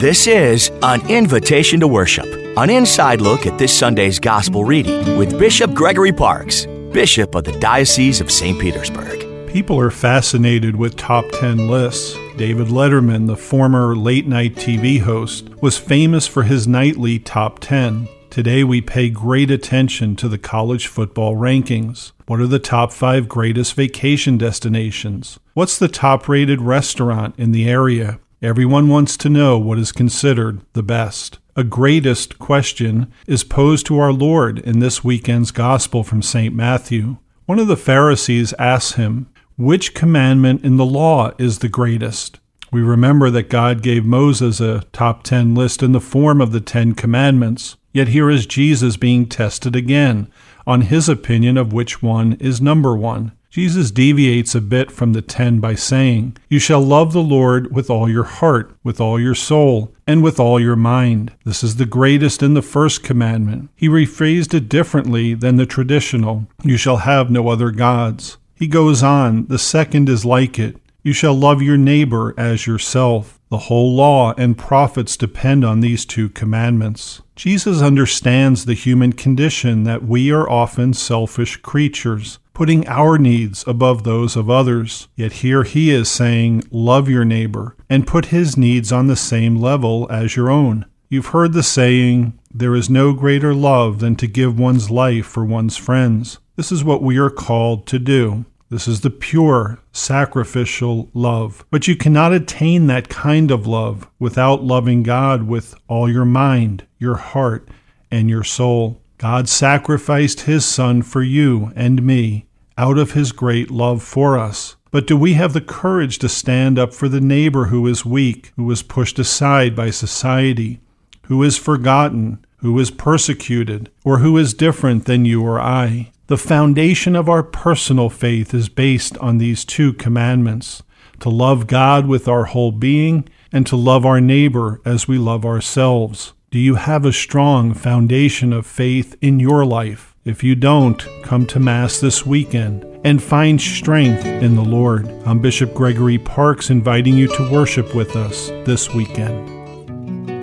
This is an invitation to worship, an inside look at this Sunday's gospel reading with Bishop Gregory Parkes, Bishop of the Diocese of St. Petersburg. People are fascinated with top 10 lists. David Letterman, the former late night TV host, was famous for his nightly top 10. Today we pay great attention to the college football rankings. What are the top five greatest vacation destinations? What's the top rated restaurant in the area? Everyone wants to know what is considered the best. A greatest question is posed to our Lord in this weekend's Gospel from St. Matthew. One of the Pharisees asks him, Which commandment in the law is the greatest? We remember that God gave Moses a top 10 list in the form of the Ten Commandments. Yet here is Jesus being tested again on his opinion of which one is number one. Jesus deviates a bit from the ten by saying, You shall love the Lord with all your heart, with all your soul, and with all your mind. This is the greatest in the first commandment. He rephrased it differently than the traditional, You shall have no other gods. He goes on, The second is like it. You shall love your neighbor as yourself. The whole law and prophets depend on these two commandments. Jesus understands the human condition that we are often selfish creatures putting our needs above those of others. Yet here he is saying, Love your neighbor, and put his needs on the same level as your own. You've heard the saying, There is no greater love than to give one's life for one's friends. This is what we are called to do. This is the pure, sacrificial love. But you cannot attain that kind of love without loving God with all your mind, your heart, and your soul. God sacrificed his Son for you and me out of his great love for us. But do we have the courage to stand up for the neighbor who is weak, who is pushed aside by society, who is forgotten, who is persecuted, or who is different than you or I? The foundation of our personal faith is based on these two commandments to love God with our whole being and to love our neighbor as we love ourselves. Do you have a strong foundation of faith in your life? If you don't, come to Mass this weekend and find strength in the Lord. I'm Bishop Gregory Parkes inviting you to worship with us this weekend.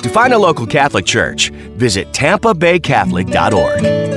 To find a local Catholic church, visit tampabaycatholic.org.